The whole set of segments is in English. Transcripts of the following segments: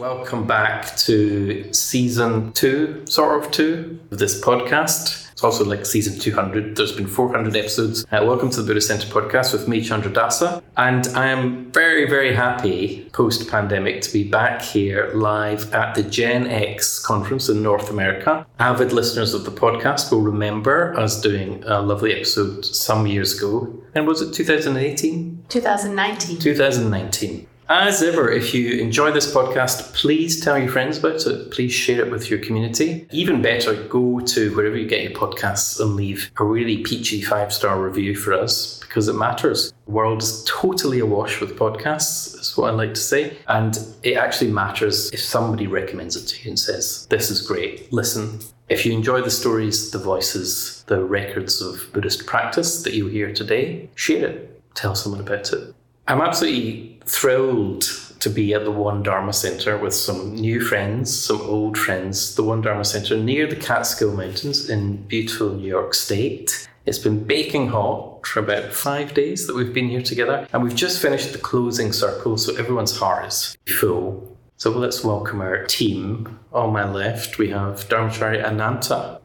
Welcome back to season two, sort of two, of this podcast. It's also like season 200. There's been 400 episodes. Uh, welcome to the Buddhist Center podcast with me, Candradasa. And I am very, very happy post pandemic to be back here live at the Gen X conference in North America. Avid listeners of the podcast will remember us doing a lovely episode some years ago. And was it 2018? 2019. 2019. As ever, if you enjoy this podcast, please tell your friends about it. Please share it with your community. Even better, go to wherever you get your podcasts and leave a really peachy five star review for us because it matters. The world is totally awash with podcasts, is what I like to say. And it actually matters if somebody recommends it to you and says, This is great, listen. If you enjoy the stories, the voices, the records of Buddhist practice that you hear today, share it. Tell someone about it. I'm absolutely thrilled to be at the One Dharma Centre with some new friends, some old friends. The One Dharma Centre near the Catskill Mountains in beautiful New York State. It's been baking hot for about five days that we've been here together, and we've just finished the closing circle, so everyone's heart is full. So let's welcome our team. On my left, we have Dharmacharya Ananta.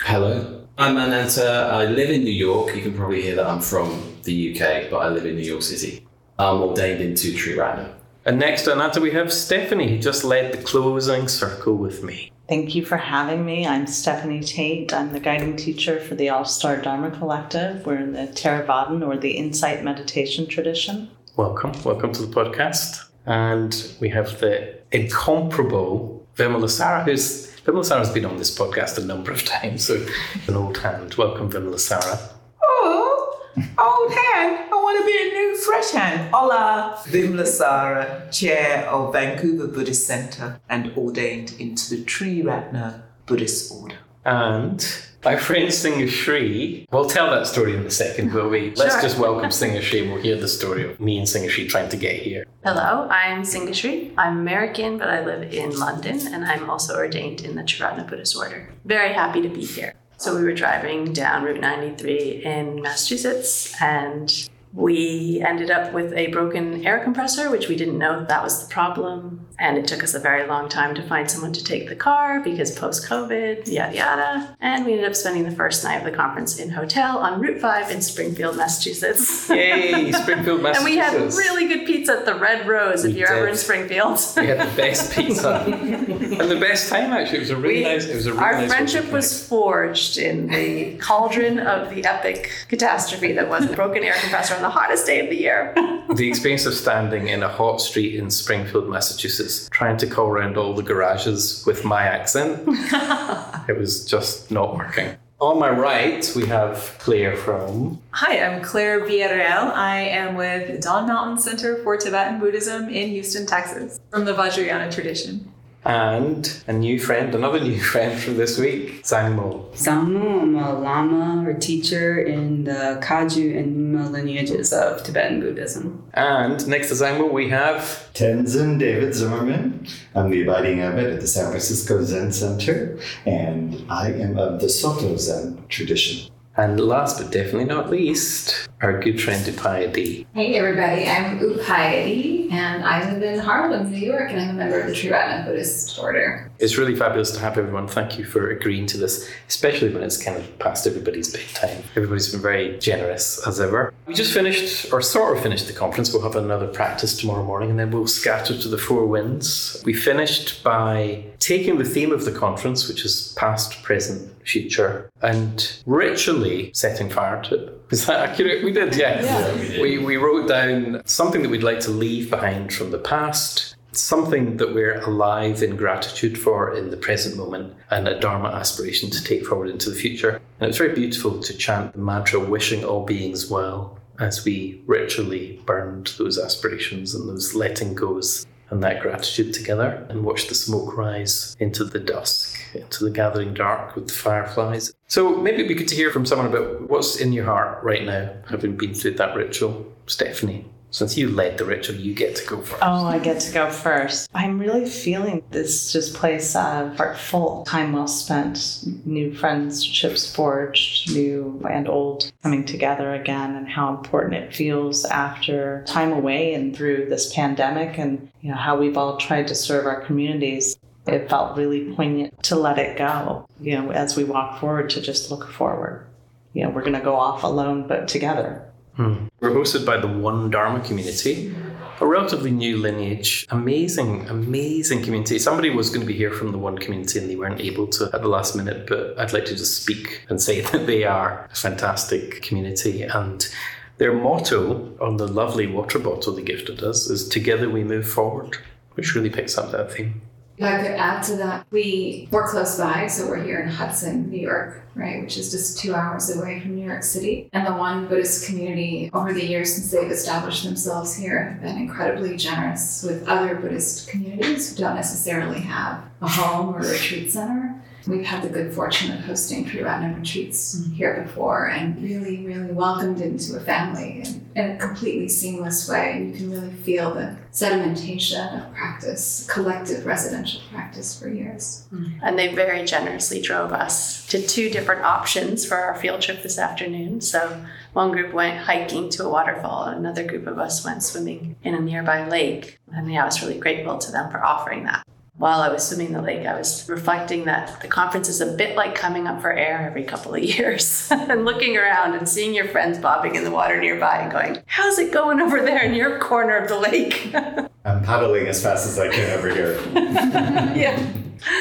Hello. I'm Ananta. I live in New York. You can probably hear that I'm from the UK, but I live in New York City. I'm ordained into Triratna. And next to Ananta, we have Stephanie, who just led the closing circle with me. Thank you for having me. I'm Stephanie Tait. I'm the guiding teacher for the All Star Dharma Collective. We're in the Theravadan or the Insight Meditation tradition. Welcome. Welcome to the podcast. And we have the incomparable Vimalasara, who's Vimalasara's been on this podcast a number of times, so an old hand. Welcome, Vimalasara. Oh, old hand. I want to be a new fresh hand. Hola. Vimalasara, Chair of Vancouver Buddhist Center and ordained into the Triratna Buddhist Order. And my friend Singhashri. We'll tell that story in a second, will we? Let's Sure. just welcome Singhashri and we'll hear the story of me and Singhashri trying to get here. Hello, I'm Singhashri. I'm American, but I live in London, and I'm also ordained in the Triratna Buddhist Order. Very happy to be here. So we were driving down Route 93 in Massachusetts, and we ended up with a broken air compressor, which we didn't know that was the problem. And it took us a very long time to find someone to take the car because post COVID, yada yada. And we ended up spending the first night of the conference in hotel on Route 5 in Springfield, Massachusetts. Yay, Springfield, Massachusetts. And we had really good pizza at the Red Rose if you're ever in Springfield. We had the best pizza and the best time. Actually, it was a really We- nice. It was a really Our nice friendship was forged in the cauldron of the epic catastrophe that was the broken air compressor on the hottest day of the year. The experience of standing in a hot street in Springfield, Massachusetts, trying to call around all the garages with my accent, it was just not working. On my right, we have Claire from Hi, I'm Claire Villareal. I am with Dawn Mountain Center for Tibetan Buddhism in Houston, Texas, from the Vajrayana tradition. And a new friend, another new friend from this week, Zhang Mo. Samu, I'm a lama or teacher in the Kagyu and Nyingma lineages of Tibetan Buddhism. And next to Zhang Mo, we have Tenzen David Zimmerman. I'm the abiding abbot at the San Francisco Zen Center, and I am of the Soto Zen tradition. And last but definitely not least, our good friend Upayadi. Hey everybody, I'm Upayati and I live in Harlem, New York, and I'm a member of the Triratna Buddhist Order. It's really fabulous to have everyone. Thank you for agreeing to this, especially when it's kind of past everybody's bedtime. Everybody's been very generous as ever. We just finished, or sort of finished the conference. We'll have another practice tomorrow morning and then we'll scatter to the four winds. We finished by taking the theme of the conference, which is past, present, future, and ritually setting fire to it. Is that accurate? We did, yeah. We, we wrote down something that we'd like to leave behind from the past, something that we're alive in gratitude for in the present moment, and a Dharma aspiration to take forward into the future. And it's very beautiful to chant the mantra, wishing all beings well, as we ritually burned those aspirations and those letting goes and that gratitude together and watch the smoke rise into the dusk, into the gathering dark with the fireflies. So maybe it'd be good to hear from someone about what's in your heart right now, having been through that ritual. Stephanie. Since you led the ritual, you get to go first. Oh, I get to go first. I'm really feeling this just place of heart full. Time well spent, new friendships forged, new and old coming together again, and how important it feels after time away and through this pandemic, and you know how we've all tried to serve our communities. It felt really poignant to let it go. You know, as we walk forward, to just look forward. You know, we're going to go off alone, but together. Hmm. We're hosted by the One Dharma community, a relatively new lineage. Amazing, amazing community. Somebody was going to be here from the One community and they weren't able to at the last minute, but I'd like to just speak and say that they are a fantastic community. And their motto on the lovely water bottle they gifted us is Together we move forward, which really picks up that theme. I could add to that, we we're close by, so we're here in Hudson, New York, right, which is just two hours away from New York City. And the one Buddhist community over the years since they've established themselves here have been incredibly generous with other Buddhist communities who don't necessarily have a home or a retreat center. We've had the good fortune of hosting Triratna retreats mm-hmm. here before and really, really welcomed into a family in, in a completely seamless way. And you can really feel the sedimentation of practice, collective residential practice for years. Mm-hmm. And they very generously drove us to two different options for our field trip this afternoon. So one group went hiking to a waterfall, and another group of us went swimming in a nearby lake. And yeah, I was really grateful to them for offering that. While I was swimming the lake, I was reflecting that the conference is a bit like coming up for air every couple of years and looking around and seeing your friends bobbing in the water nearby and going, How's it going over there in your corner of the lake? I'm paddling as fast as I can over here. yeah.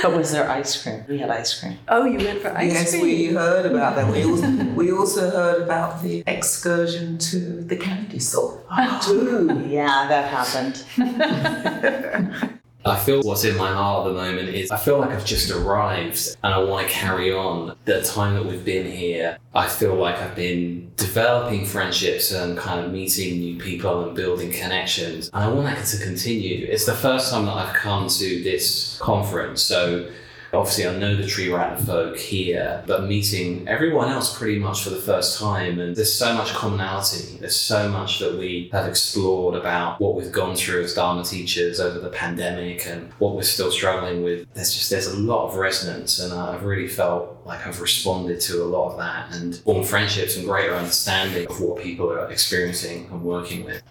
But was there ice cream? We had ice cream. Oh, you went for ice yes, cream? Yes, we heard about that. We also, we also heard about the excursion to the candy store too. Yeah, that happened. I feel what's in my heart at the moment is I feel like I've just arrived and I want to carry on. The time that we've been here, I feel like I've been developing friendships and kind of meeting new people and building connections. And I want that to continue. It's the first time that I've come to this conference. So obviously I know the Tree Rat folk here, but meeting everyone else pretty much for the first time. And there's so much commonality. There's so much that we have explored about what we've gone through as Dharma teachers over the pandemic and what we're still struggling with. There's just, there's a lot of resonance and I've really felt like I've responded to a lot of that and formed friendships and greater understanding of what people are experiencing and working with.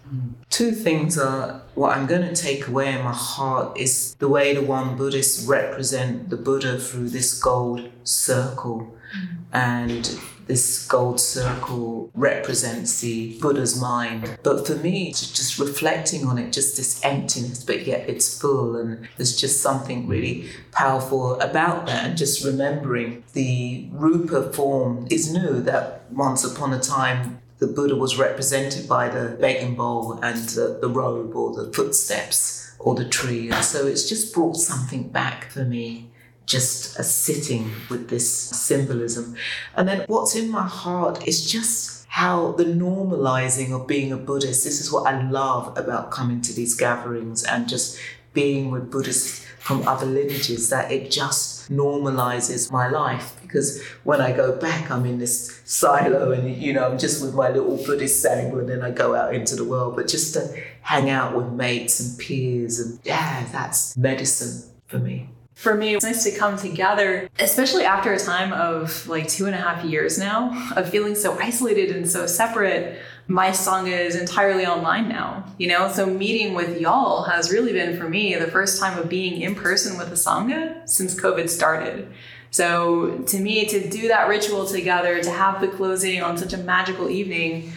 Two things are what I'm going to take away in my heart is the way the one Buddhists represent the Buddha through this gold circle. Mm. And this gold circle represents the Buddha's mind. But for me, just reflecting on it, just this emptiness, but yet it's full, and there's just something really powerful about that. And just remembering the Rupa form is new, that once upon a time the Buddha was represented by the begging bowl and the, the robe or the footsteps or the tree. And so it's just brought something back for me, just a sitting with this symbolism. And then what's in my heart is just how the normalizing of being a Buddhist, this is what I love about coming to these gatherings and just being with Buddhists from other lineages, that it just normalizes my life. Because when I go back, I'm in this silo and, you know, I'm just with my little Buddhist sangha and then I go out into the world. But just to hang out with mates and peers and, yeah, that's medicine for me. For me, it's nice to come together, especially after a time of like two and a half years now of feeling so isolated and so separate. My Sangha is entirely online now, you know? So meeting with y'all has really been for me the first time of being in person with a Sangha since COVID started. So to me, to do that ritual together, to have the closing on such a magical evening,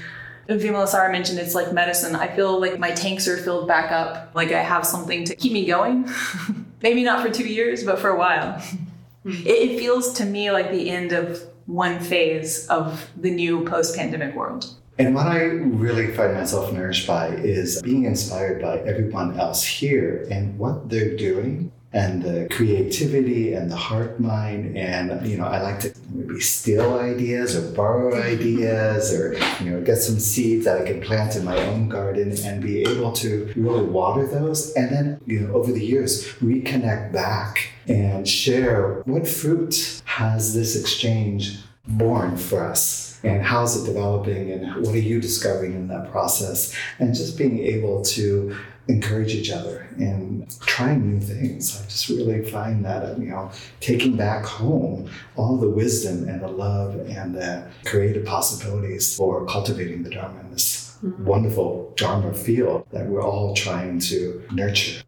Vimala Sara mentioned it's like medicine. I feel like my tanks are filled back up, like I have something to keep me going. Maybe not for two years, but for a while. Hmm. it, it feels to me like the end of one phase of the new post pandemic world. And what I really find myself nourished by is being inspired by everyone else here and what they're doing and the creativity and the heart mind and you know i like to maybe steal ideas or borrow ideas or you know get some seeds that i can plant in my own garden and be able to really water those and then you know over the years reconnect back and share what fruit has this exchange born for us? And how's it developing? And what are you discovering in that process? And just being able to encourage each other and trying new things. I just really find that, you know, taking back home all the wisdom and the love and the creative possibilities for cultivating the Dharma in this mm-hmm. wonderful Dharma field that we're all trying to nurture.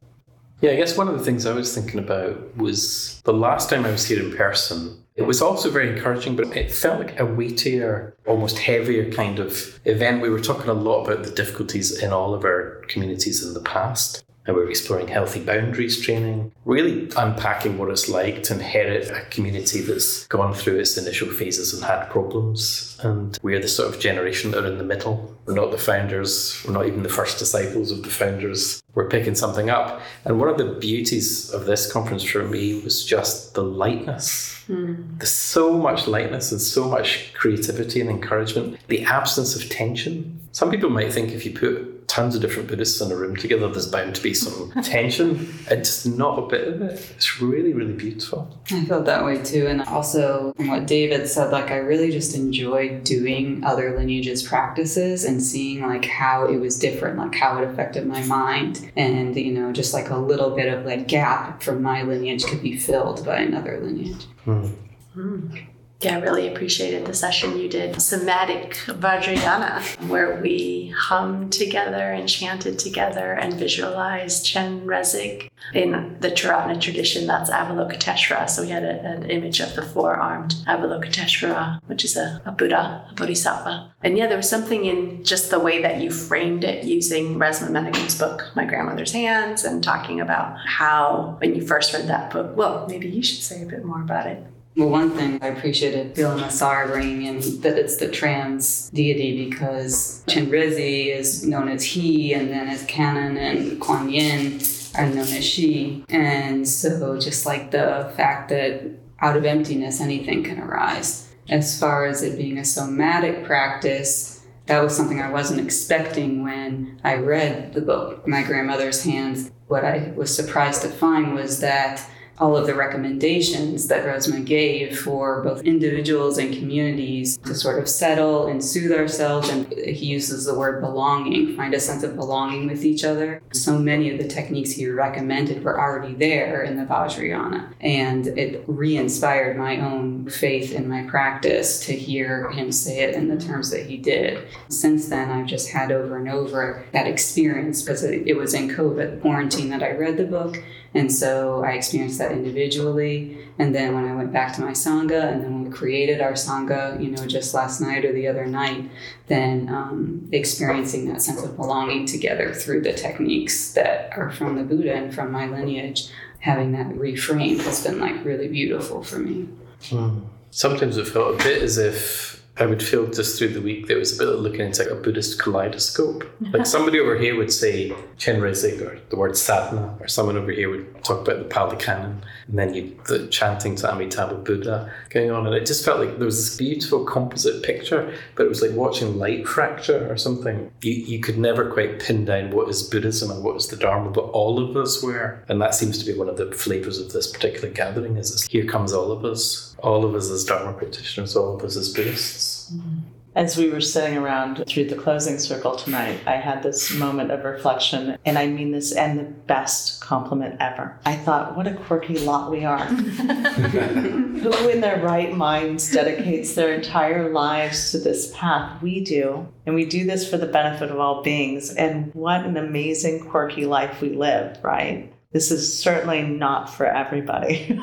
Yeah, I guess one of the things I was thinking about was the last time I was here in person, it was also very encouraging, but it felt like a weightier, almost heavier kind of event. We were talking a lot about the difficulties in all of our communities in the past. And we're exploring healthy boundaries training, really unpacking what it's like to inherit a community that's gone through its initial phases and had problems. And we're the sort of generation that are in the middle. We're not the founders, we're not even the first disciples of the founders. We're picking something up. And one of the beauties of this conference for me was just the lightness. Mm. There's so much lightness and so much creativity and encouragement, the absence of tension. Some people might think if you put tons of different Buddhists in a room together, there's bound to be some tension. And just not a bit of it. It's really, really beautiful. I felt that way too. And also, from what David said, like I really just enjoyed doing other lineages practices and seeing like how it was different, like how it affected my mind. And, you know, just like a little bit of like gap from my lineage could be filled by another lineage. Mm. Mm. Yeah, I really appreciated the session you did, Somatic Vajrayana, where we hummed together and chanted together and visualized Chenrezig. In the Theravada tradition, that's Avalokiteshvara. So we had a, an image of the four armed Avalokiteshvara, which is a, a Buddha, a Bodhisattva. And yeah, there was something in just the way that you framed it using Resmaa Menakem's book, My Grandmother's Hands, and talking about how, when you first read that book, well, maybe you should say a bit more about it. Well, one thing I appreciated Vimalasara bringing in that it's the trans deity because Chenrezi is known as he, and then as Kannon and Kuan Yin are known as she. And so, just like the fact that out of emptiness anything can arise. As far as it being a somatic practice, that was something I wasn't expecting when I read the book, My Grandmother's Hands. What I was surprised to find was that all of the recommendations that Resmaa gave for both individuals and communities to sort of settle and soothe ourselves. And he uses the word belonging, find a sense of belonging with each other. So many of the techniques he recommended were already there in the Vajrayana. And it re inspired my own faith in my practice to hear him say it in the terms that he did. Since then, I've just had over and over that experience because it was in COVID quarantine that I read the book and so I experienced that individually. And then when I went back to my Sangha, and then when we created our Sangha, you know, just last night or the other night, then um, experiencing that sense of belonging together through the techniques that are from the Buddha and from my lineage, having that reframed has been like really beautiful for me. Mm. Sometimes it felt a bit as if I would feel just through the week there was a bit of looking into like a Buddhist kaleidoscope. Like somebody over here would say Chenrezig or the word sadhana, or someone over here would talk about the Pali Canon, and then you the chanting to Amitabha Buddha going on, and it just felt like there was this beautiful composite picture, but it was like watching light fracture or something. You you could never quite pin down what is Buddhism and what is the Dharma, but all of us were, and that seems to be one of the flavors of this particular gathering. Is this, here comes all of us, all of us as Dharma practitioners, all of us as Buddhists. Mm-hmm. As we were sitting around through the closing circle tonight, I had this moment of reflection, and I mean this and the best compliment ever. I thought, what a quirky lot we are. Who in their right minds dedicates their entire lives to this path? We do. And we do this for the benefit of all beings. And what an amazing, quirky life we live, right? This is certainly not for everybody.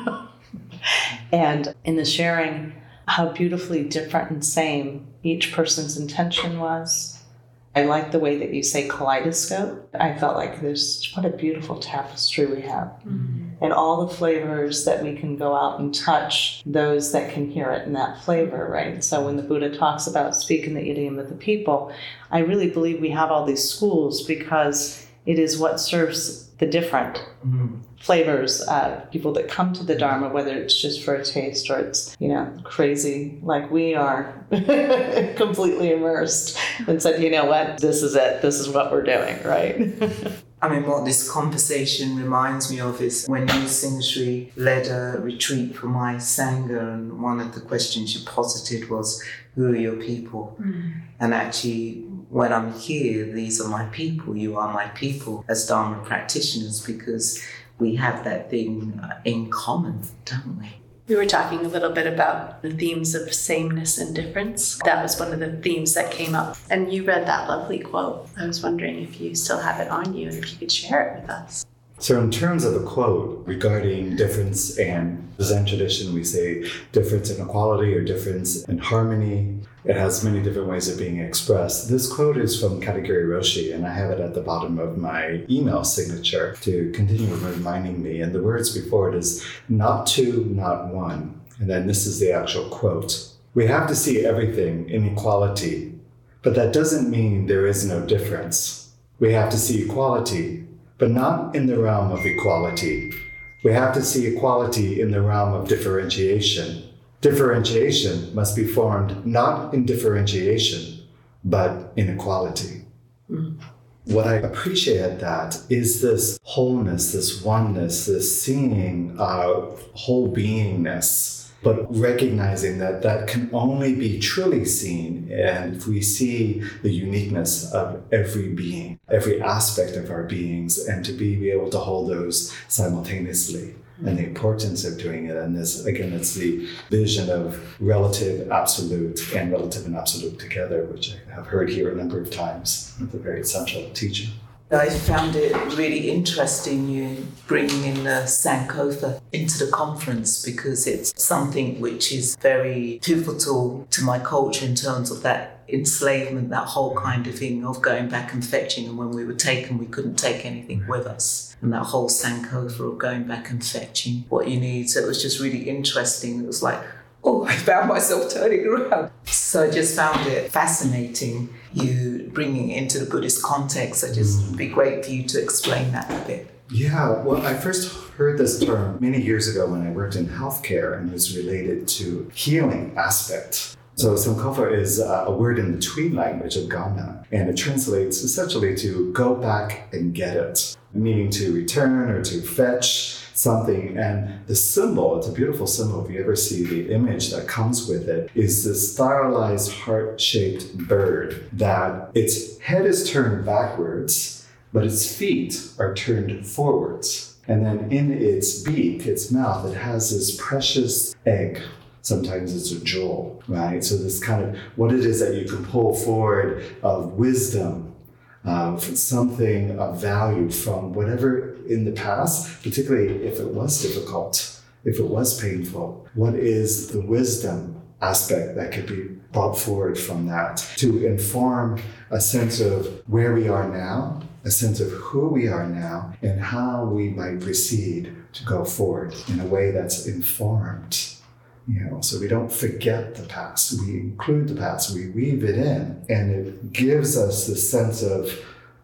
and in the sharing, how beautifully different and same each person's intention was. I like the way that you say kaleidoscope. I felt like there's what a beautiful tapestry we have. Mm-hmm. And all the flavors that we can go out and touch those that can hear it in that flavor, right? So when the Buddha talks about speaking the idiom of the people, I really believe we have all these schools because it is what serves the different mm-hmm. Flavors of people that come to the Dharma, whether it's just for a taste or it's, you know, crazy like we are, completely immersed and said, you know what, this is it, this is what we're doing, right? I mean, what this conversation reminds me of is when New Singhashri led a retreat for my Sangha, and one of the questions you posited was, Who are your people? Mm. And actually, when I'm here, these are my people, you are my people as Dharma practitioners because we have that thing uh, in common, don't we? We were talking a little bit about the themes of sameness and difference. That was one of the themes that came up. And you read that lovely quote. I was wondering if you still have it on you and if you could share it with us. So, in terms of the quote regarding difference and Zen tradition, we say difference in equality or difference in harmony. It has many different ways of being expressed. This quote is from Katagiri Roshi, and I have it at the bottom of my email signature to continue reminding me. And the words before it is not two, not one. And then this is the actual quote. We have to see everything in equality, but that doesn't mean there is no difference. We have to see equality, but not in the realm of equality. We have to see equality in the realm of differentiation. Differentiation must be formed not in differentiation, but in equality. What I appreciate at that is this wholeness, this oneness, this seeing uh, whole beingness, but recognizing that that can only be truly seen and if we see the uniqueness of every being, every aspect of our beings, and to be, be able to hold those simultaneously and the importance of doing it. And this, again, it's the vision of relative, absolute, and relative and absolute together, which I have heard here a number of times. A very essential teaching. I found it really interesting you bringing in the Sankofa into the conference because it's something which is very pivotal to my culture in terms of that enslavement, that whole kind of thing of going back and fetching. And when we were taken, we couldn't take anything with us. And that whole Sankofa of going back and fetching what you need. So it was just really interesting. It was like, oh, I found myself turning around. So I just found it fascinating you bringing into the Buddhist context. So just it'd be great for you to explain that a bit. Yeah, well, I first heard this term many years ago when I worked in healthcare and it was related to healing aspect. So Sankofa is uh, a word in the Twi language of Ghana, and it translates essentially to go back and get it, meaning to return or to fetch something. And the symbol, it's a beautiful symbol. If you ever see the image that comes with it, is this stylized heart-shaped bird that its head is turned backwards, but its feet are turned forwards. And then in its beak, its mouth, it has this precious egg sometimes it's a jewel, right? So this kind of what it is that you can pull forward of wisdom, of something of value from whatever in the past, particularly if it was difficult, if it was painful. What is the wisdom aspect that could be brought forward from that to inform a sense of where we are now, a sense of who we are now, and how we might proceed to go forward in a way that's informed you know? So we don't forget the past. We include the past. We weave it in. And it gives us the sense of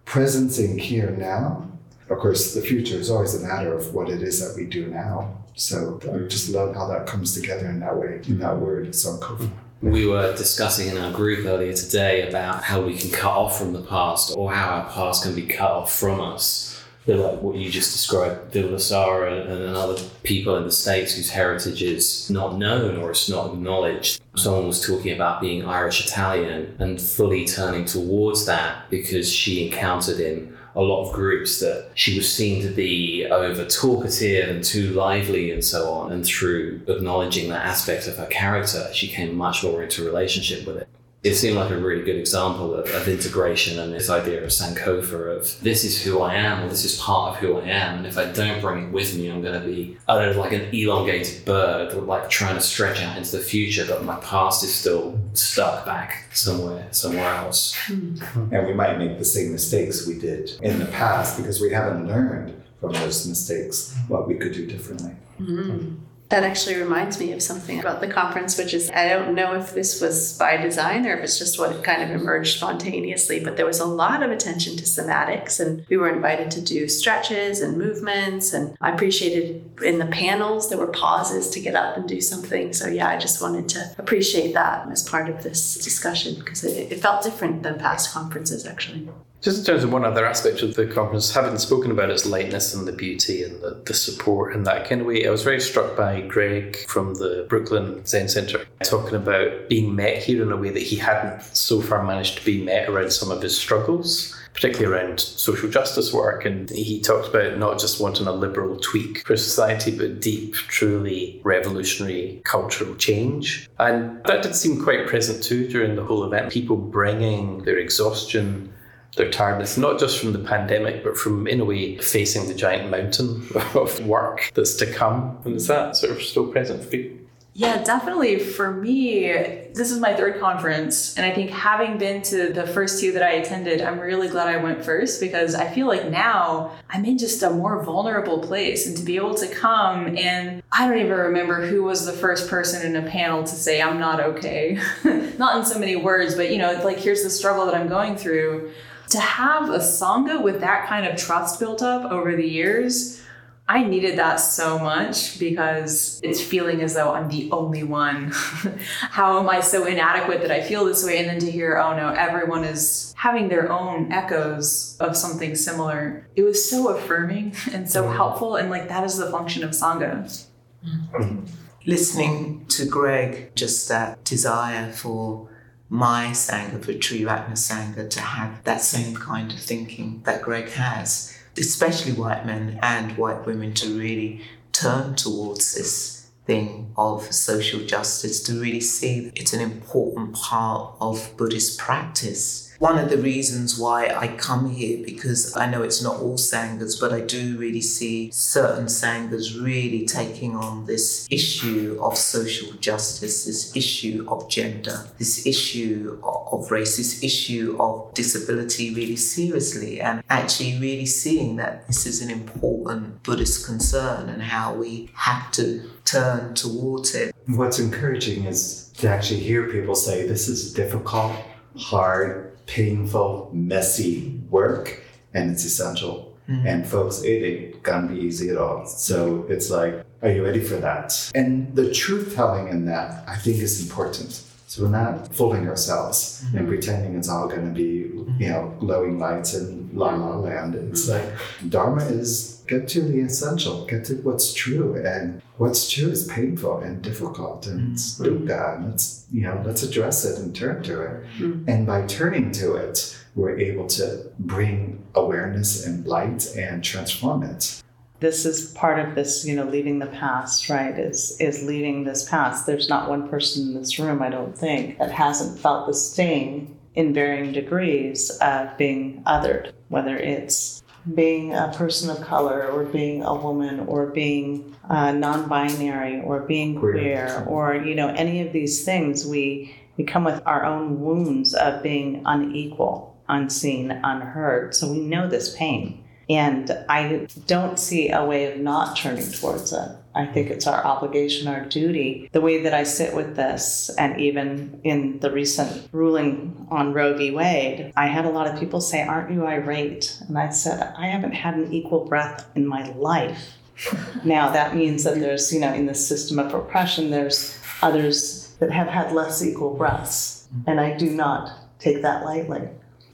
presence in here now of course the future is always a matter of what it is that we do now. So i just love how that comes together in that way in that word. Sankofa We were discussing in our group earlier today about how we can cut off from the past or how our past can be cut off from us. They're like what you just described, Vimalasara and, and other people in the States whose heritage is not known or it's not acknowledged. Someone was talking about being Irish Italian and fully turning towards that because she encountered in a lot of groups that she was seen to be over talkative and too lively and so on. And through acknowledging that aspect of her character, she came much more into relationship with it it seemed like a really good example of, of, integration and this idea of Sankofa of this is who I am or this is part of who I am and if I don't bring it with me I'm going to be I don't know like an elongated bird like trying to stretch out into the future but my past is still stuck back somewhere somewhere else. And we might make the same mistakes we did in the past because we haven't learned from those mistakes what we could do differently. Mm-hmm. That actually reminds me of something about the conference, which is I don't know if this was by design or if it's just what kind of emerged spontaneously, but there was a lot of attention to somatics, and we were invited to do stretches and movements. And I appreciated in the panels, there were pauses to get up and do something. So, yeah, I just wanted to appreciate that as part of this discussion because it, it felt different than past conferences, actually. Just in terms of one other aspect of the conference, having spoken about its lightness and the beauty and the, the support in that kind of way, I was very struck by Greg from the Brooklyn Zen Center talking about being met here in a way that he hadn't so far managed to be met around some of his struggles particularly around social justice work. And he talked about not just wanting a liberal tweak for society, but deep, truly revolutionary cultural change. And that did seem quite present too during the whole event. People bringing their exhaustion, their tiredness, not just from the pandemic, but from, in a way, facing the giant mountain of work that's to come. And is that sort of still present for people? Yeah, definitely. For me, this is my third conference. And I think having been to the first two that I attended, I'm really glad I went first because I feel like now I'm in just a more vulnerable place. And to be able to come and I don't even remember who was the first person in a panel to say, I'm not okay. not in so many words, but you know, like here's the struggle that I'm going through. To have a Sangha with that kind of trust built up over the years I needed that so much because it's feeling as though I'm the only one. How am I so inadequate that I feel this way? And then to hear, oh no, everyone is having their own echoes of something similar. It was so affirming and so mm-hmm. helpful. And like that is the function of Sangha. Mm-hmm. Listening to Greg, just that desire for my Sangha, for Triratna Sangha, to have that same kind of thinking that Greg has especially white men and white women, to really turn towards this thing of social justice, to really see it's an important part of Buddhist practice one of the reasons why I come here because I know it's not all sanghas, but I do really see certain sanghas really taking on this issue of social justice, this issue of gender, this issue of race, this issue of disability really seriously, and actually really seeing that this is an important Buddhist concern and how we have to turn towards it. What's encouraging is to actually hear people say this is difficult, hard, painful, messy work, and it's essential. Mm-hmm. And folks, it ain't gonna be easy at all. So it's like, are you ready for that? And the truth telling in that, I think, is important. So we're not fooling ourselves mm-hmm. and pretending it's all going to be, you know, glowing lights and la la land. It's mm-hmm. like Dharma is get to the essential, get to what's true, and what's true is painful and difficult, and it's mm-hmm. dukkha, and let's you know let's address it and turn to it. Mm-hmm. And by turning to it, we're able to bring awareness and light and transform it this is part of this you know leaving the past right is is leaving this past there's not one person in this room i don't think that hasn't felt the sting in varying degrees of being othered whether it's being a person of color or being a woman or being uh, non-binary or being queer. queer or you know any of these things we we come with our own wounds of being unequal unseen unheard so we know this pain and I don't see a way of not turning towards it. I think it's our obligation, our duty. The way that I sit with this, and even in the recent ruling on Roe v. Wade, I had a lot of people say, Aren't you irate? And I said, I haven't had an equal breath in my life. now, that means that there's, you know, in the system of oppression, there's others that have had less equal breaths. Mm-hmm. And I do not take that lightly.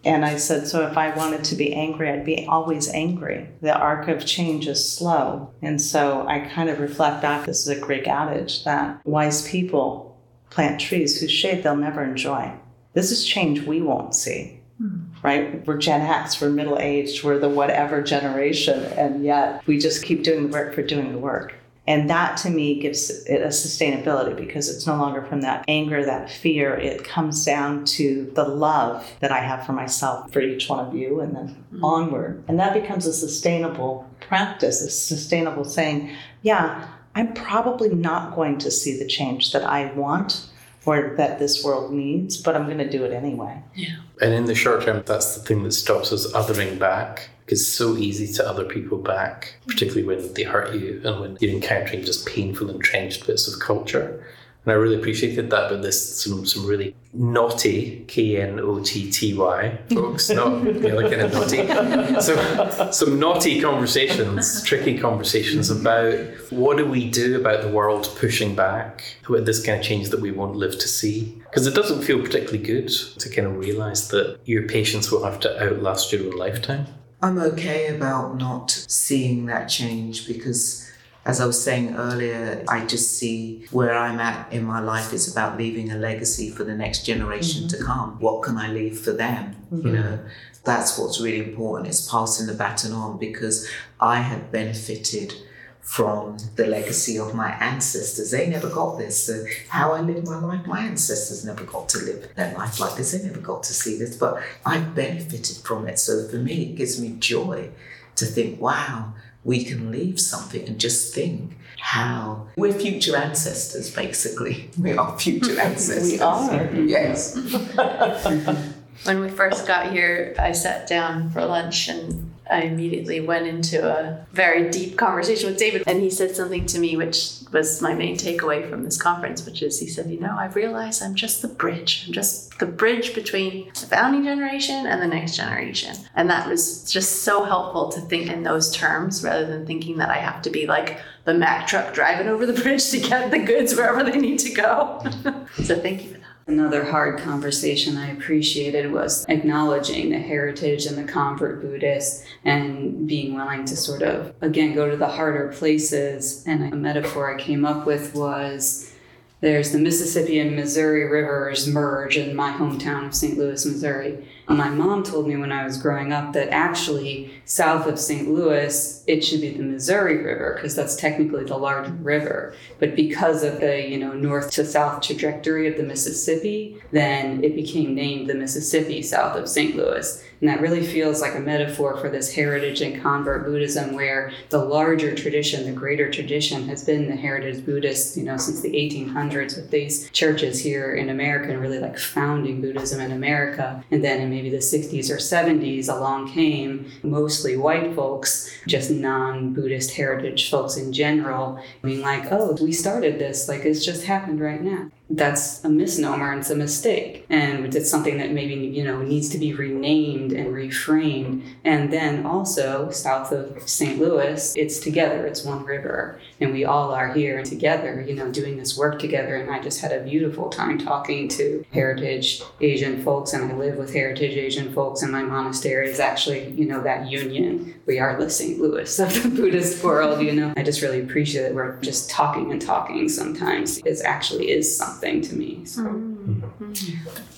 And I said, so if I wanted to be angry, I'd be always angry. The arc of change is slow. And so I kind of reflect back this is a Greek adage that wise people plant trees whose shade they'll never enjoy. This is change we won't see, mm-hmm. right? We're Gen X, we're middle aged, we're the whatever generation, and yet we just keep doing the work for doing the work. And that to me gives it a sustainability because it's no longer from that anger, that fear. It comes down to the love that I have for myself, for each one of you, and then mm-hmm. onward. And that becomes a sustainable practice, a sustainable saying, yeah, I'm probably not going to see the change that I want or that this world needs, but I'm going to do it anyway. Yeah. And in the short term, that's the thing that stops us othering back it's so easy to other people back, mm-hmm. particularly when they hurt you and when you're encountering just painful, entrenched bits of culture. And I really appreciated that, but there's some, some really naughty, K N O T T Y, folks, not the other kind of naughty. So, some naughty conversations, tricky conversations mm-hmm. about what do we do about the world pushing back with this kind of change that we won't live to see. Because it doesn't feel particularly good to kind of realize that your patients will have to outlast your own lifetime. I'm okay about not seeing that change because as I was saying earlier, I just see where I'm at in my life is about leaving a legacy for the next generation to mm-hmm. come. What can I leave for them? You mm-hmm. know, that's what's really important is passing the baton on because I have benefited from the legacy of my ancestors. They never got this. So how I live my life, my ancestors never got to live their life like this. They never got to see this, but I've benefited from it. So for me, it gives me joy to think, wow, we can leave something and just think how we're future ancestors, basically. We are future ancestors. We are. Yes. When we first got here, I sat down for lunch and I immediately went into a very deep conversation with David. And he said something to me, which was my main takeaway from this conference, which is he said, You know, I've realized I'm just the bridge. I'm just the bridge between the founding generation and the next generation. And that was just so helpful to think in those terms rather than thinking that I have to be like the Mack truck driving over the bridge to get the goods wherever they need to go. so thank you. Another hard conversation I appreciated was acknowledging the heritage and the convert Buddhists and being willing to sort of, again, go to the harder places. And a metaphor I came up with was there's the Mississippi and Missouri rivers merge in my hometown of St. Louis, Missouri. My mom told me when I was growing up that actually south of St. Louis, it should be the Missouri River because that's technically the larger river. But because of the, you know, north to south trajectory of the Mississippi, then it became named the Mississippi south of St. Louis. And that really feels like a metaphor for this heritage and convert Buddhism, where the larger tradition, the greater tradition, has been the heritage Buddhist, you know, since the 1800s with these churches here in America and really like founding Buddhism in America. And then in maybe the 60s or 70s, along came mostly white folks, just non Buddhist heritage folks in general, being like, oh, we started this, like it's just happened right now that's a misnomer and it's a mistake. And it's something that maybe you know needs to be renamed and reframed. And then also south of st louis it's together it's one river. And we all are here together you know doing this work together. And i just had a beautiful time talking to heritage asian folks. And i live with heritage asian folks. And my monastery is actually you know that union. We are the st louis of the buddhist world you know. I just really appreciate that we're just talking and talking sometimes. It actually is something thing to me. So.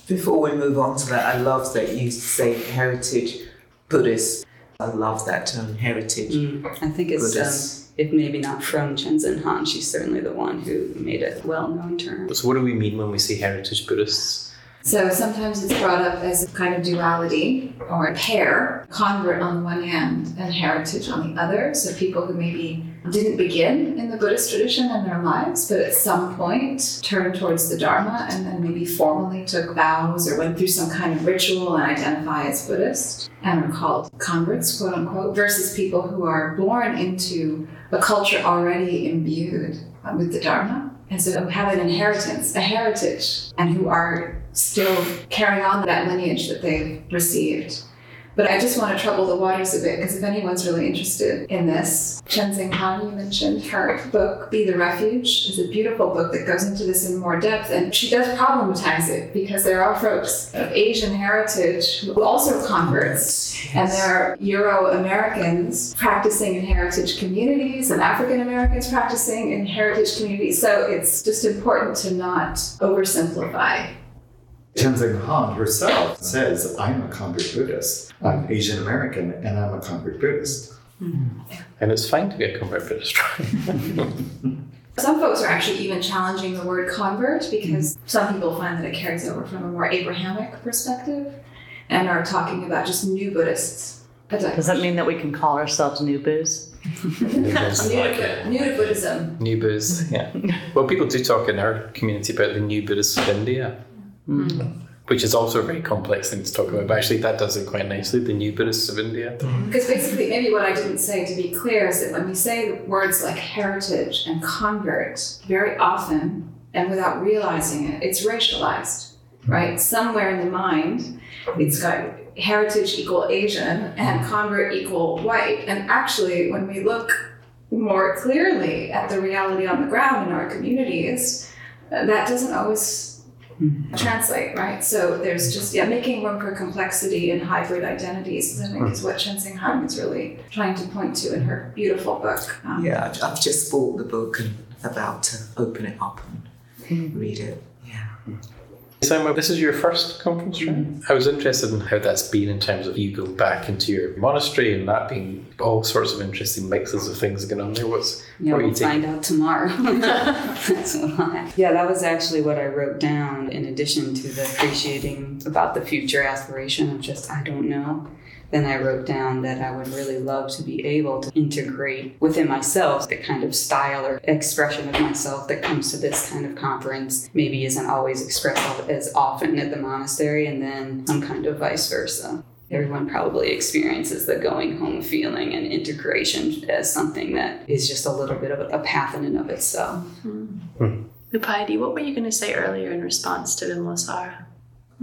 Before we move on to that, I love that you say heritage Buddhist. I love that term, heritage. Mm, I think it's, um, if maybe not from Chenxing Han, she's certainly the one who made it well known term. So, what do we mean when we say heritage Buddhists? So sometimes it's brought up as a kind of duality or a pair, convert on the one hand and heritage on the other. So people who maybe didn't begin in the Buddhist tradition in their lives, but at some point turned towards the Dharma and then maybe formally took vows or went through some kind of ritual and identify as Buddhist and are called converts, quote unquote, versus people who are born into a culture already imbued uh, with the Dharma. And so who have an inheritance, a heritage, and who are still carrying on that lineage that they've received. But I just want to trouble the waters a bit because if anyone's really interested in this, Chenxing Han, you mentioned her book, Be the Refuge, is a beautiful book that goes into this in more depth. And she does problematize it because there are folks of Asian heritage who also converts, and there are Euro Americans practicing in heritage communities and African Americans practicing in heritage communities. So it's just important to not oversimplify Chenxing Han herself says, I'm a convert Buddhist. I'm Asian American and I'm a convert Buddhist. Mm-hmm. And it's fine to be a convert Buddhist, right? Some folks are actually even challenging the word convert because some people find that it carries over from a more Abrahamic perspective and are talking about just new Buddhists. Does that mean that we can call ourselves new Booze? new, to, new to Buddhism. New Booze, yeah. Well, people do talk in our community about the new Buddhists of India. Mm. Which is also a very complex thing to talk about, but actually that does it quite nicely, the new Buddhists of India. Because basically, maybe what I didn't say to be clear is that when we say words like heritage and convert, very often and without realizing it, it's racialized, right? Somewhere in the mind, it's got heritage equal Asian and convert equal white. And actually, when we look more clearly at the reality on the ground in our communities, that doesn't always Mm-hmm. translate, right? So there's just yeah, making room for complexity and hybrid identities. I think is mm-hmm. what Chenxing Han is really trying to point to in her beautiful book. Um, Yeah, I've- I've just bought the book and about to open it up and mm-hmm. read it. Yeah. Simon, this is your first conference, right? Mm-hmm. I was interested in how that's been in terms of you going back into your monastery and that being all sorts of interesting mixes of things going on there. What's Yeah, what you we'll taking? find out tomorrow. That's what yeah, that was actually what I wrote down in addition to the appreciating about the future aspiration of just, I don't know. Then I wrote down that I would really love to be able to integrate within myself the kind of style or expression of myself that comes to this kind of conference, maybe isn't always expressed as often at the monastery, and then some kind of vice versa. Everyone probably experiences the going home feeling and integration as something that is just a little bit of a path in and of itself. Hmm. Hmm. Upayadi, what were you going to say earlier in response to Vimalasara?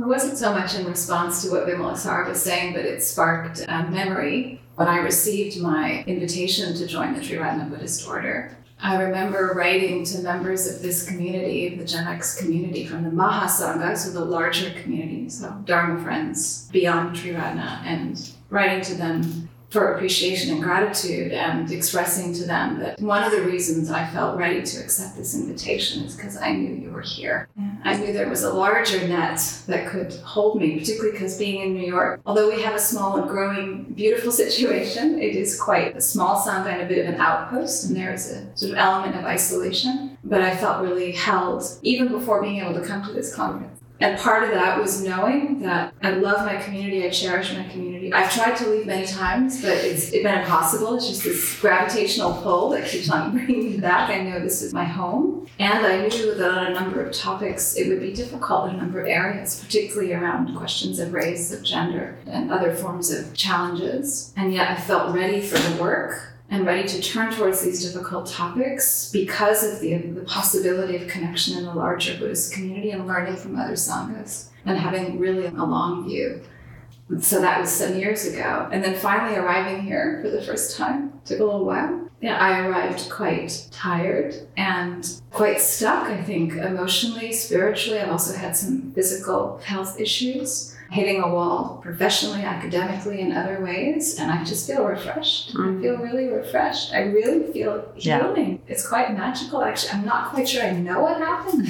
It wasn't so much in response to what Vimalasara was saying, but it sparked a memory when I received my invitation to join the Triratna Buddhist Order. I remember writing to members of this community, the Gen X community from the Mahasangha, so the larger community, so Dharma friends beyond Triratna, and writing to them for appreciation and gratitude and expressing to them that one of the reasons I felt ready to accept this invitation is because I knew you were here. I knew there was a larger net that could hold me, particularly because being in New York, although we have a small and growing, beautiful situation, it is quite a small sangha and a bit of an outpost, and there is a sort of element of isolation. But I felt really held even before being able to come to this conference. And part of that was knowing that I love my community, I cherish my community. I've tried to leave many times, but it's been impossible. It's just this gravitational pull that keeps on bringing me back. I know this is my home. And I knew that on a number of topics it would be difficult in a number of areas, particularly around questions of race, of gender, and other forms of challenges. And yet I felt ready for the work and ready to turn towards these difficult topics because of the, the possibility of connection in the larger Buddhist community and learning from other sanghas and having really a long view. So that was some years ago. And then finally arriving here for the first time took a little while. Yeah, I arrived quite tired and quite stuck, I think, emotionally, spiritually. I've also had some physical health issues, hitting a wall professionally, academically, in other ways. And I just feel refreshed. I mm. feel really refreshed. I really feel Yeah. healing. It's quite magical, actually. I'm not quite sure I know what happened.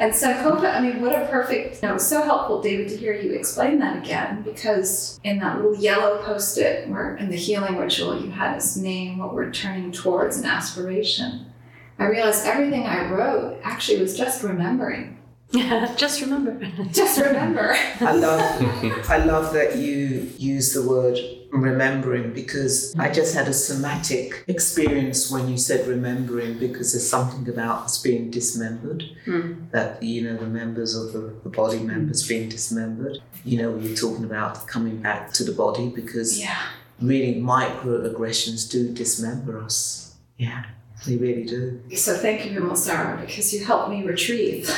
and Sankofa, I hope I mean, what a perfect, you know, it was so helpful, David, to hear you explain that again, because in that little yellow post it, where in the healing ritual, you had us name what we're turning towards an aspiration. I realized everything I wrote actually was just remembering. Just remember. Just remember. I love I love that you use the word remembering because I just had a somatic experience when you said remembering because there's something about us being dismembered hmm. that you know the members of the, the body members being dismembered you know you're talking about coming back to the body because yeah. really microaggressions do dismember us yeah they really do So thank you, Vimalasara, because you helped me retrieve.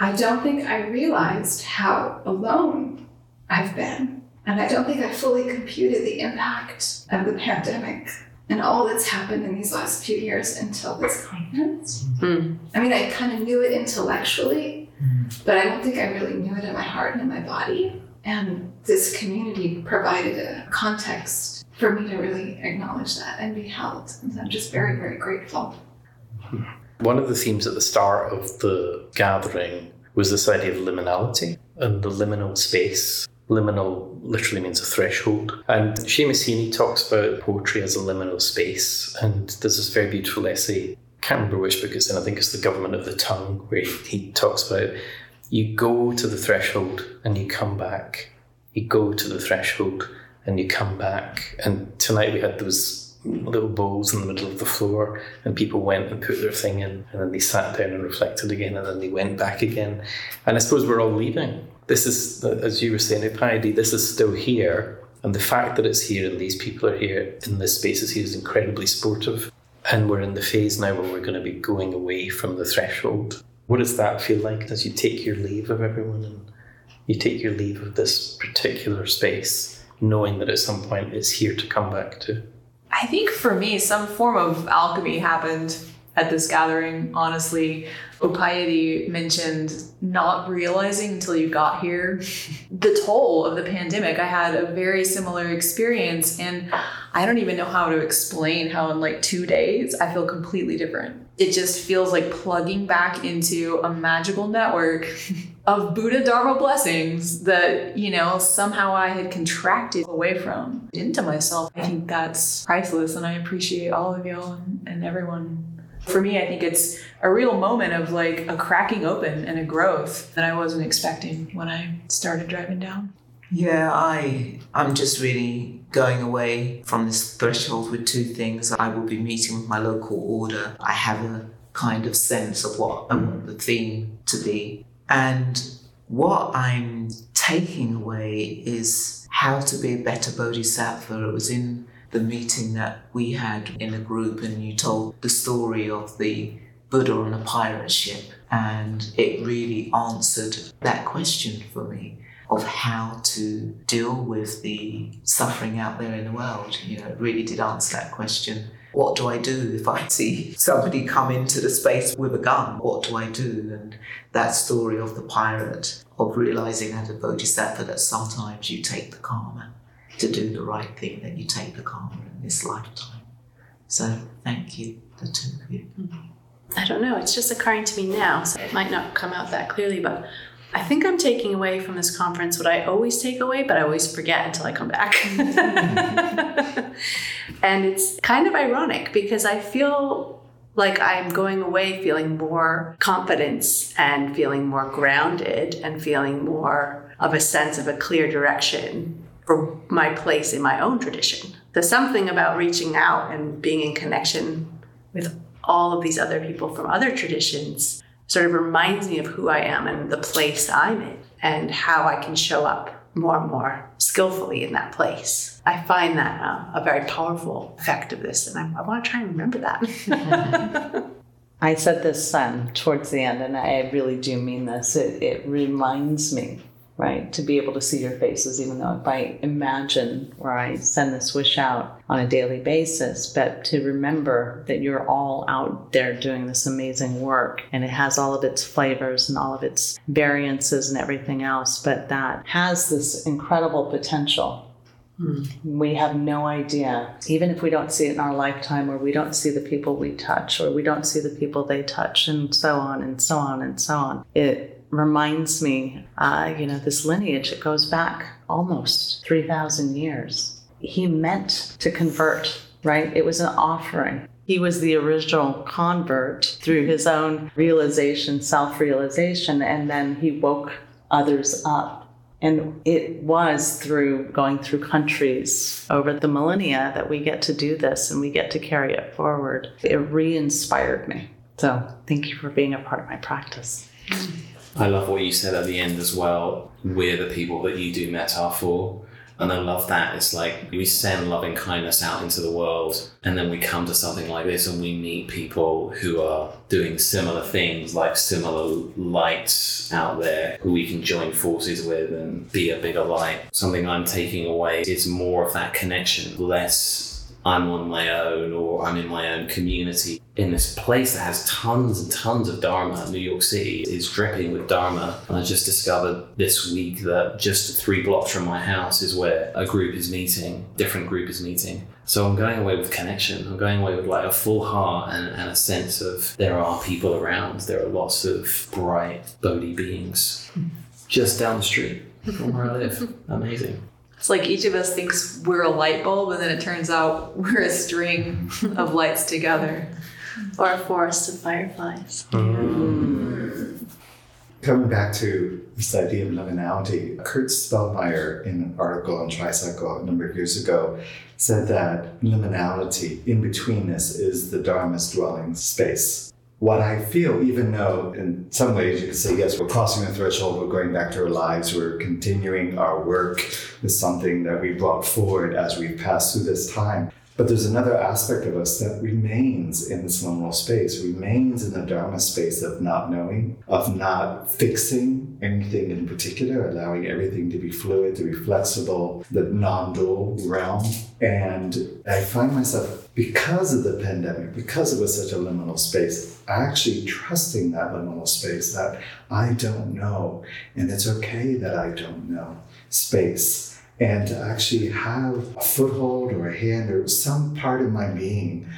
I don't think I realized how alone I've been. And I don't think I fully computed the impact of the pandemic and all that's happened in these last few years until this conference. Hmm. I mean, I kind of knew it intellectually, but I don't think I really knew it in my heart and in my body. And this community provided a context for me to really acknowledge that and be held. And I'm just very, very grateful. One of the themes at the start of the gathering was this idea of liminality and the liminal space. Liminal literally means a threshold. And Seamus Heaney talks about poetry as a liminal space. And there's this very beautiful essay, can't remember which book it's in, I think it's The Government of the Tongue, where he, he talks about you go to the threshold and you come back. You go to the threshold and you come back. And tonight we had those little bowls in the middle of the floor, and people went and put their thing in, and then they sat down and reflected again, and then they went back again. And I suppose we're all leaving. This is, as you were saying, Upayadi, this is still here, and the fact that it's here and these people are here in this space is here is incredibly supportive. and we're in the phase now where we're going to be going away from the threshold. What does that feel like as you take your leave of everyone and you take your leave of this particular space, knowing that at some point it's here to come back to? I think for me, some form of alchemy happened at this gathering, honestly. Upayadi mentioned not realizing until you got here the toll of the pandemic. I had a very similar experience, and I don't even know how to explain how in like two days I feel completely different. It just feels like plugging back into a magical network of Buddha Dharma blessings that, you know, somehow I had contracted away from into myself. I think that's priceless, and I appreciate all of y'all and, and everyone for me, I think it's a real moment of like a cracking open and a growth that I wasn't expecting when I started driving down. Yeah, I I'm just really going away from this threshold with two things. I will be meeting with my local order. I have a kind of sense of what I want the theme to be. And what I'm taking away is how to be a better bodhisattva. It was in the meeting that we had in a group, and you told the story of the Buddha on a pirate ship, and it really answered that question for me of how to deal with the suffering out there in the world. You know, it really did answer that question. What do I do if I see somebody come into the space with a gun? What do I do? And that story of the pirate, of realizing as a bodhisattva that sometimes you take the karma to do the right thing, then you take the karma in this lifetime. So thank you, the two of you. Mm-hmm. I don't know, it's just occurring to me now, so it might not come out that clearly, but I think I'm taking away from this conference what I always take away, but I always forget until I come back. and it's kind of ironic because I feel like I'm going away feeling more confidence and feeling more grounded and feeling more of a sense of a clear direction for my place in my own tradition. There's something about reaching out and being in connection with all of these other people from other traditions sort of reminds me of who I am and the place I'm in and how I can show up more and more skillfully in that place. I find that uh, a very powerful effect of this, and I, I want to try and remember that. I said this um, towards the end, and I really do mean this. It, it reminds me right? To be able to see your faces, even though if I imagine where I send this wish out on a daily basis, but to remember that you're all out there doing this amazing work and it has all of its flavors and all of its variances and everything else, but that has this incredible potential. Hmm. We have no idea, even if we don't see it in our lifetime, or we don't see the people we touch, or we don't see the people they touch, and so on and so on and so on. It reminds me, uh, you know, this lineage, it goes back almost 3,000 years. He meant to convert, right? It was an offering. He was the original convert through his own realization, self realization, and then he woke others up. And it was through going through countries over the millennia that we get to do this and we get to carry it forward. It re inspired me. So thank you for being a part of my practice. I love what you said at the end as well. We're the people that you do metta for. And I love that. It's like we send loving kindness out into the world, and then we come to something like this and we meet people who are doing similar things, like similar lights out there, who we can join forces with and be a bigger light. Something I'm taking away is more of that connection, less I'm on my own or I'm in my own community. In this place that has tons and tons of Dharma, New York City is dripping with Dharma. And I just discovered this week that just three blocks from my house is where a group is meeting, different group is meeting. So I'm going away with connection. I'm going away with like a full heart and, and a sense of there are people around. There are lots of bright Bodhi beings hmm. just down the street from where I live. Amazing. It's like each of us thinks we're a light bulb, and then it turns out we're a string of lights together. or a forest of fireflies. Mm. Coming back to this idea of liminality, Kurt Spellmeyer, in an article on Tricycle a number of years ago, said that liminality, in betweenness, is the Dharma's dwelling space. What I feel, even though in some ways you could say, yes, we're crossing the threshold, we're going back to our lives, we're continuing our work with something that we brought forward as we pass through this time. But there's another aspect of us that remains in this liminal space, remains in the Dharma space of not knowing, of not fixing anything in particular, allowing everything to be fluid, to be flexible, the non dual realm. And I find myself, because of the pandemic, because it was such a liminal space, actually trusting that liminal space that I don't know. And it's okay that I don't know space and to actually have a foothold or a hand or some part of my being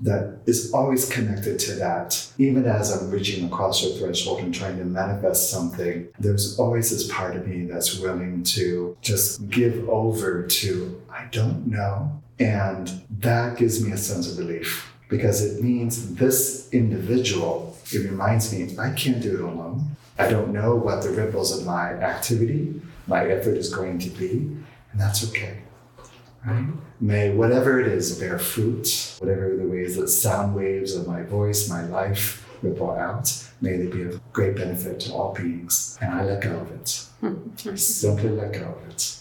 that is always connected to that. Even as I'm reaching across the threshold and trying to manifest something, there's always this part of me that's willing to just give over to, I don't know. And that gives me a sense of relief because it means this individual, it reminds me, I can't do it alone. I don't know what the ripples of my activity, my effort is going to be and that's okay. Right? May whatever it is bear fruit, whatever the ways that sound waves of my voice, my life ripple out, may they be of great benefit to all beings. And I let go of it. Hmm. Simply let go of it.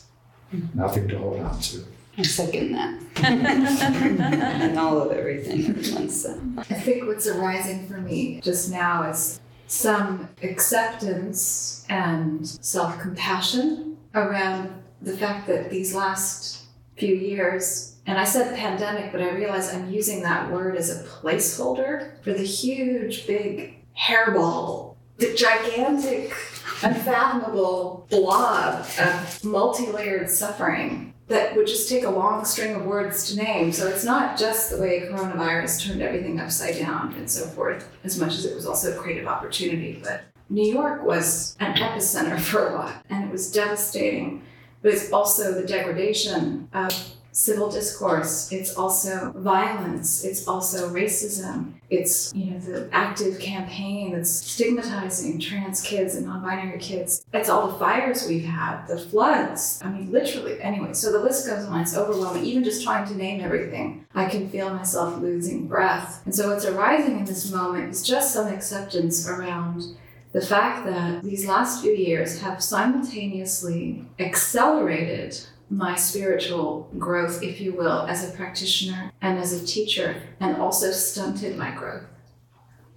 Nothing to hold on to. I second that. and all of everything everyone said. I think what's arising for me just now is some acceptance and self compassion around the fact that these last few years, and I said pandemic, but I realize I'm using that word as a placeholder for the huge, big hairball, the gigantic, unfathomable blob of multi layered suffering that would just take a long string of words to name. So it's not just the way coronavirus turned everything upside down and so forth, as much as it was also a creative opportunity. But New York was an epicenter for a lot, and it was devastating but it's also the degradation of civil discourse. It's also violence. It's also racism. It's, you know, the active campaign that's stigmatizing trans kids and non-binary kids. It's all the fires we've had, the floods. I mean, literally. Anyway, so the list goes on. It's overwhelming. Even just trying to name everything, I can feel myself losing breath. And so what's arising in this moment is just some acceptance around the fact that these last few years have simultaneously accelerated my spiritual growth, if you will, as a practitioner and as a teacher, and also stunted my growth.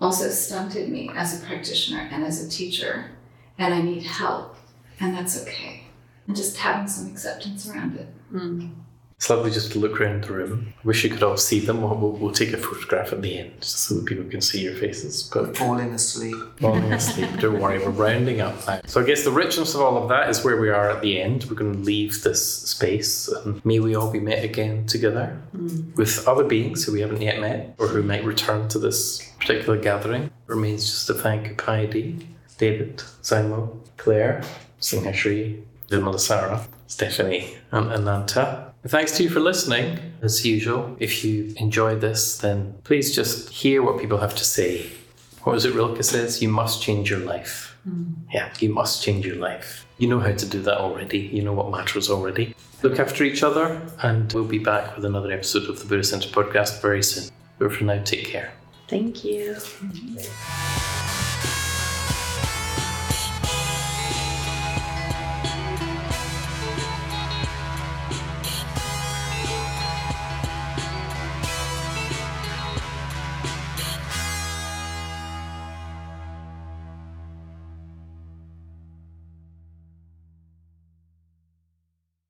Also stunted me as a practitioner and as a teacher. And I need help, and that's okay. And just having some acceptance around it. Mm. It's lovely just to look around the room. Wish you could all see them. We'll, we'll, we'll take a photograph at the end just so that people can see your faces. But Falling asleep. falling asleep, don't worry, we're rounding up now. So I guess the richness of all of that is where we are at the end. We're going to leave this space and may we all be met again together mm. with other beings who we haven't yet met or who might return to this particular gathering. Remains just to thank Paidi, David, Saimo, Claire, Singhashri, Vimalasara, Stephanie, and Ananta. Thanks to you for listening. As usual, if you enjoyed this, then please just hear what people have to say. What was it Rilke says? You must change your life. Hmm. Yeah, you must change your life. You know how to do that already. You know what matters already. Look after each other, and we'll be back with another episode of the Buddhist Centre podcast very soon. But for now, take care. Thank you.